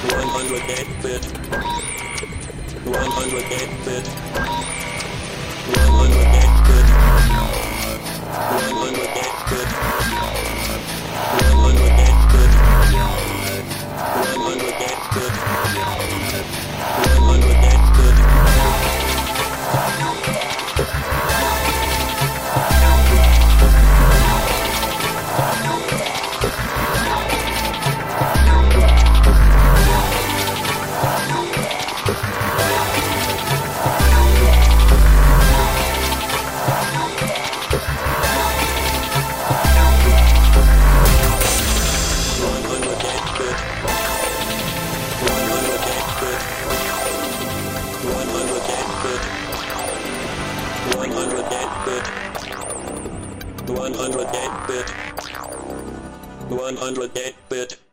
100 bit. 100 bit. 100 bit. Bit. One hundred eight bit.